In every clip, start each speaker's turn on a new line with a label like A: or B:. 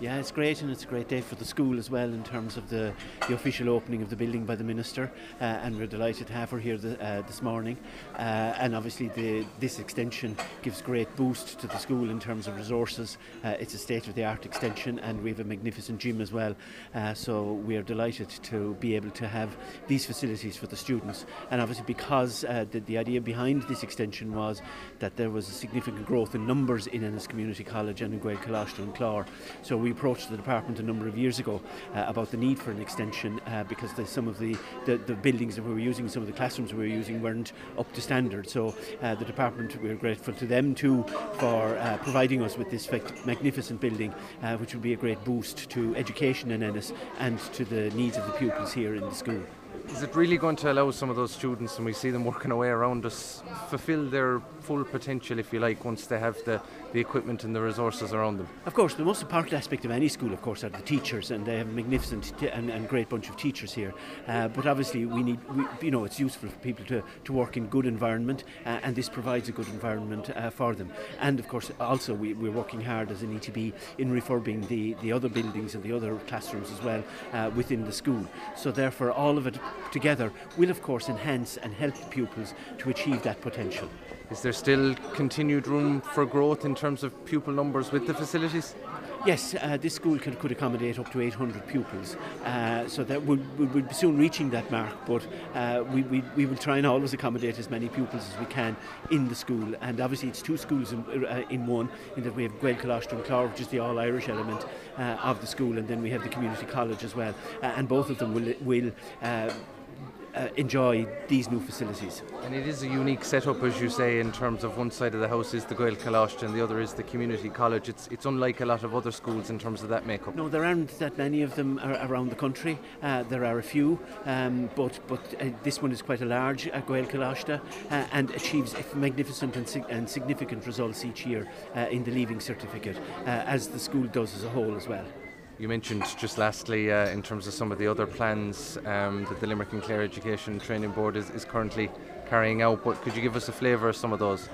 A: Yeah, it's great, and it's a great day for the school as well in terms of the, the official opening of the building by the minister, uh, and we're delighted to have her here the, uh, this morning. Uh, and obviously, the, this extension gives great boost to the school in terms of resources. Uh, it's a state-of-the-art extension, and we have a magnificent gym as well. Uh, so we are delighted to be able to have these facilities for the students. And obviously, because uh, the, the idea behind this extension was that there was a significant growth in numbers in Ennis Community College and in Gaelcholáiste and. So we we approached the department a number of years ago uh, about the need for an extension uh, because the, some of the, the, the, buildings that we were using, some of the classrooms we were using weren't up to standard. So uh, the department, we're grateful to them too for uh, providing us with this magnificent building, uh, which will be a great boost to education in Ennis and to the needs of the pupils here in the school.
B: Is it really going to allow some of those students, and we see them working away around us, fulfil their full potential, if you like, once they have the, the equipment and the resources around them?
A: Of course, the most important aspect of any school, of course, are the teachers, and they have a magnificent t- and, and, great bunch of teachers here. Uh, but obviously, we need, we, you know, it's useful for people to, to work in good environment, uh, and this provides a good environment uh, for them. And of course, also, we, we're working hard as an ETB in refurbing the, the other buildings and the other classrooms as well uh, within the school. So, therefore, all of it together will, of course, enhance and help pupils to achieve that potential.
B: Is there still continued room for growth in terms of pupil numbers with the facilities?
A: Yes, uh, this school could, could accommodate up to 800 pupils, uh, so that we'll, we'll, be soon reaching that mark. But uh, we, we, we, will try and always accommodate as many pupils as we can in the school. And obviously, it's two schools in, uh, in one, in that we have Gaelcholáiste and Chláir, which is the all Irish element uh, of the school, and then we have the community college as well. Uh, and both of them will, will uh, enjoy these new facilities.
B: And it is a unique setup, as you say, in terms of one side of the house is the Gaelcholáiste and the other is the community college. It's, it's unlike a lot of other schools in terms of that makeup.
A: No, there aren't that many of them around the country. Uh, there are a few, um, but but uh, this one is quite a large uh, Gaelcholáiste uh, and achieves magnificent and, sig- and, significant results each year uh, in the leaving certificate, uh, as the school does as a whole as well.
B: You mentioned just lastly, uh, in terms of some of the other plans um, that the Limerick and Clare Education Training Board is, is currently carrying out, but could you give us a flavour of some of those?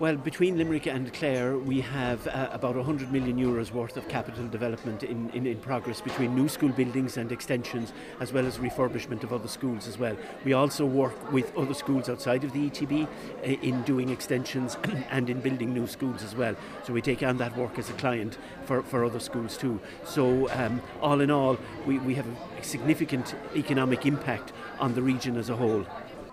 A: Well, between Limerick and Clare, we have uh, about 100 million euros worth of capital development in, in, in, progress between new school buildings and extensions, as well as refurbishment of other schools as well. We also work with other schools outside of the ETB uh, in doing extensions and in building new schools as well. So we take on that work as a client for, for other schools too. So, um, all in all, we, we have a significant economic impact on the region as a whole.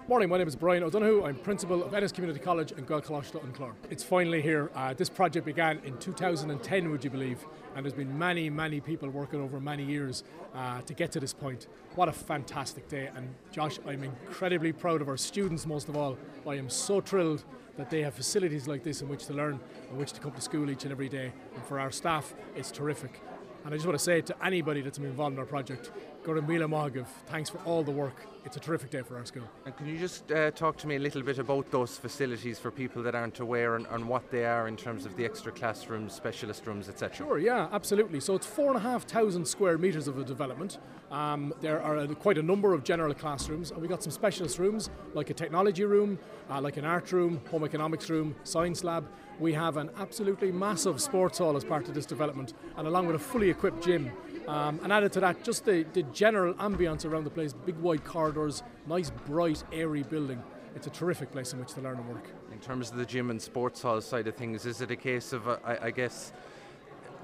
C: Morning, my name is Brian O'Donoghue. I'm principal of Ennis Community College in Gaelcholáiste and Chláir. It's finally here. Uh, this project began in 2010, would you believe? And there's been many, many people working over many years uh, to get to this point. What a fantastic day. And Josh, I'm incredibly proud of our students most of all. I am so thrilled that they have facilities like this in which to learn, in which to come to school each and every day. And for our staff, it's terrific. And I just want to say to anybody that's been involved in our project, Go raibh míle maith agaibh, thanks for all the work. It's a terrific day for our school.
B: And can you just uh, talk to me a little bit about those facilities for people that aren't aware and, and what they are in terms of the extra classrooms, specialist rooms, etc.?
C: Sure, yeah, absolutely. So it's four and a half thousand square metres of a development. Um, there are a, quite a number of general classrooms, and we've got some specialist rooms like a technology room, uh, like an art room, home economics room, science lab. We have an absolutely massive sports hall as part of this development, and along with a fully equipped gym. Um, and added to that, just the, the general ambience around the place big wide corridors, nice, bright, airy building. It's a terrific place in which to learn and work.
B: In terms of the gym and sports hall side of things, is it a case of, uh, I, I guess,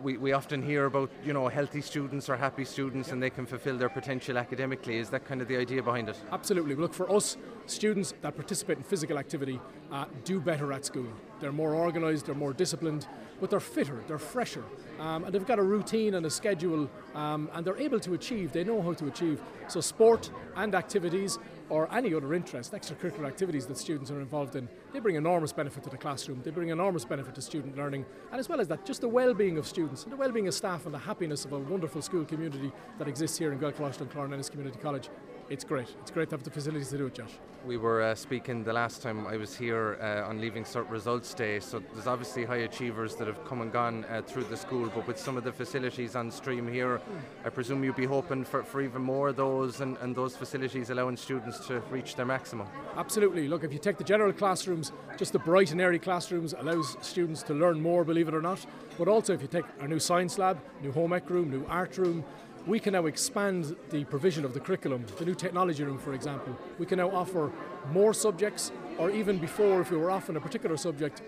B: we, we often hear about you know healthy students or happy students yep. and they can fulfill their potential academically is that kind of the idea behind it
C: absolutely look for us students that participate in physical activity uh, do better at school they're more organised they're more disciplined but they're fitter, they're fresher, um, and they've got a routine and a schedule, um, and they're able to achieve, they know how to achieve. So, sport and activities, or any other interest, extracurricular activities that students are involved in, they bring enormous benefit to the classroom, they bring enormous benefit to student learning, and as well as that, just the well being of students, and the well being of staff, and the happiness of a wonderful school community that exists here in Colashton and Chláir Ennis Community College it's great. It's great to have the facilities to do it, Josh.
B: We were uh, speaking the last time I was here uh, on Leaving Cert Results Day, so there's obviously high achievers that have come and gone uh, through the school, but with some of the facilities on stream here, I presume you'd be hoping for, for even more of those and, and those facilities allowing students to reach their maximum.
C: Absolutely. Look, if you take the general classrooms, just the bright and airy classrooms allows students to learn more, believe it or not. But also, if you take our new science lab, new home ec room, new art room, we can now expand the provision of the curriculum. The new technology room, for example, we can now offer more subjects, or even before, if we were off in a particular subject,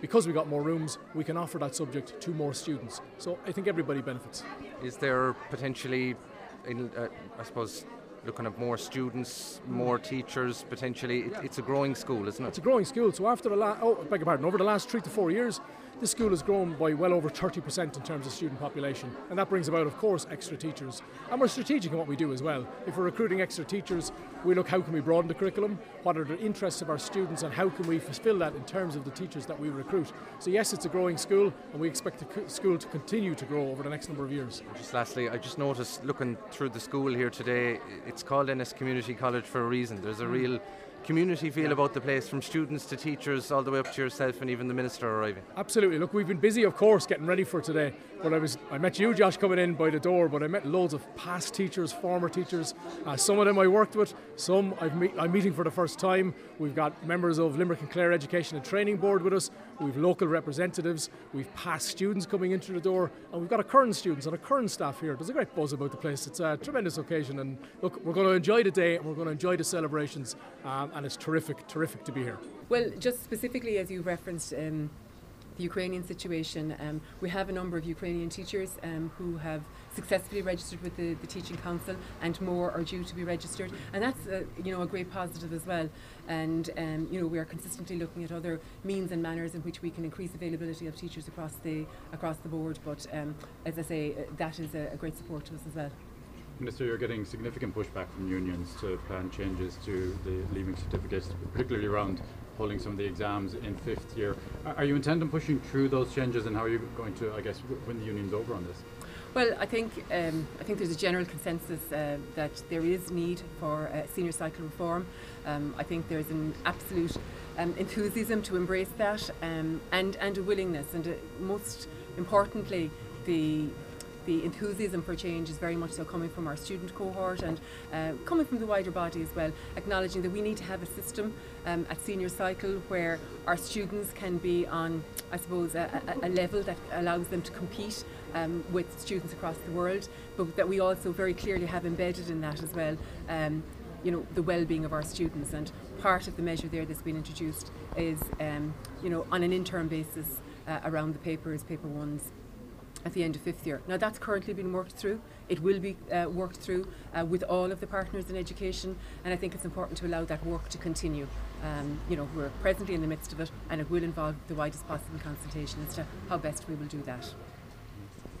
C: because we got more rooms, we can offer that subject to more students. So I think everybody benefits.
B: Is there potentially, in, uh, I suppose, looking at more students, more teachers potentially? It, it's a growing school, isn't it?
C: It's a growing school. So after the last, oh, beg your pardon, over the last three to four years, this school has grown by well over 30% in terms of student population, and that brings about, of course, extra teachers. And we're strategic in what we do as well. If we're recruiting extra teachers, we look how can we broaden the curriculum, what are the interests of our students, and how can we fulfil that in terms of the teachers that we recruit. So yes, it's a growing school, and we expect the school to continue to grow over the next number of years.
B: Just lastly, I just noticed looking through the school here today, it's called Ennis Community College for a reason. There's a mm. real community feel about the place from students to teachers all the way up to yourself and even the minister arriving?
C: Absolutely. Look we've been busy of course getting ready for today. But I was I met you Josh coming in by the door but I met loads of past teachers former teachers. Uh, some of them I worked with some i am meeting for the first time. We've got members of Limerick and Clare Education and Training Board with us. We've local representatives. We've past students coming into the door. And we've got a current students and a current staff here. There's a great buzz about the place. It's a tremendous occasion. And look we're going to enjoy the day and we're going to enjoy the celebrations. Um, and it's terrific, terrific to be here.
D: Well, just specifically as you referenced. Um, the Ukrainian situation. Um, we have a number of Ukrainian teachers um, who have successfully registered with the, the, Teaching Council, and more are due to be registered. And that's a, you know a great positive as well. And um, you know we are consistently looking at other means and manners in which we can increase availability of teachers across the across the board. But um, as I say, uh, that is a, a great support to us as well.
E: Minister, you're getting significant pushback from unions to plan changes to the leaving certificates, particularly around holding some of the exams in fifth year. Are you intent on pushing through those changes, and how are you going to, I guess, win the unions over on this?
D: Well, I think um, I think there's a general consensus uh, that there is need for uh, senior cycle reform. Um, I think there's an absolute um, enthusiasm to embrace that, um, and and a willingness, and uh, most importantly, the the enthusiasm for change is very much so coming from our student cohort and uh, coming from the wider body as well, acknowledging that we need to have a system um, at senior cycle where our students can be on, I suppose, a, a, a level that allows them to compete um, with students across the world, but that we also very clearly have embedded in that as well. Um, you know the well-being of our students and part of the measure there that's been introduced is um, you know on an interim basis uh, around the papers paper ones at the end of fifth year. Now that's currently being worked through. It will be uh, worked through uh, with all of the partners in education, and I think it's important to allow that work to continue. Um, you know, we're presently in the midst of it, and it will involve the widest possible consultation as to how best we will do that.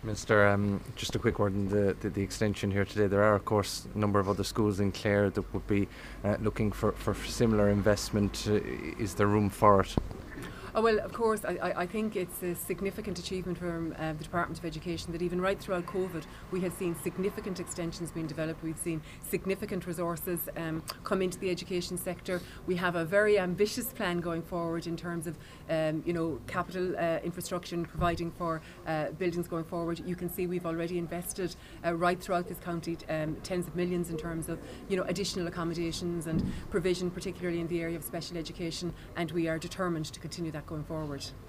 B: Minister, um, just a quick word on the, the, the, extension here today. There are, of course, a number of other schools in Clare that would be uh, looking for, for similar investment. Uh, is there room for it?
D: Oh, well, of course, I, I think it's a significant achievement from uh, the Department of Education that even right throughout COVID, we have seen significant extensions being developed. We've seen significant resources um, come into the education sector. We have a very ambitious plan going forward in terms of, um, you know, capital uh, infrastructure and providing for uh, buildings going forward. You can see we've already invested uh, right throughout this county um, tens of millions in terms of, you know, additional accommodations and provision, particularly in the area of special education, and we are determined to continue that going forward.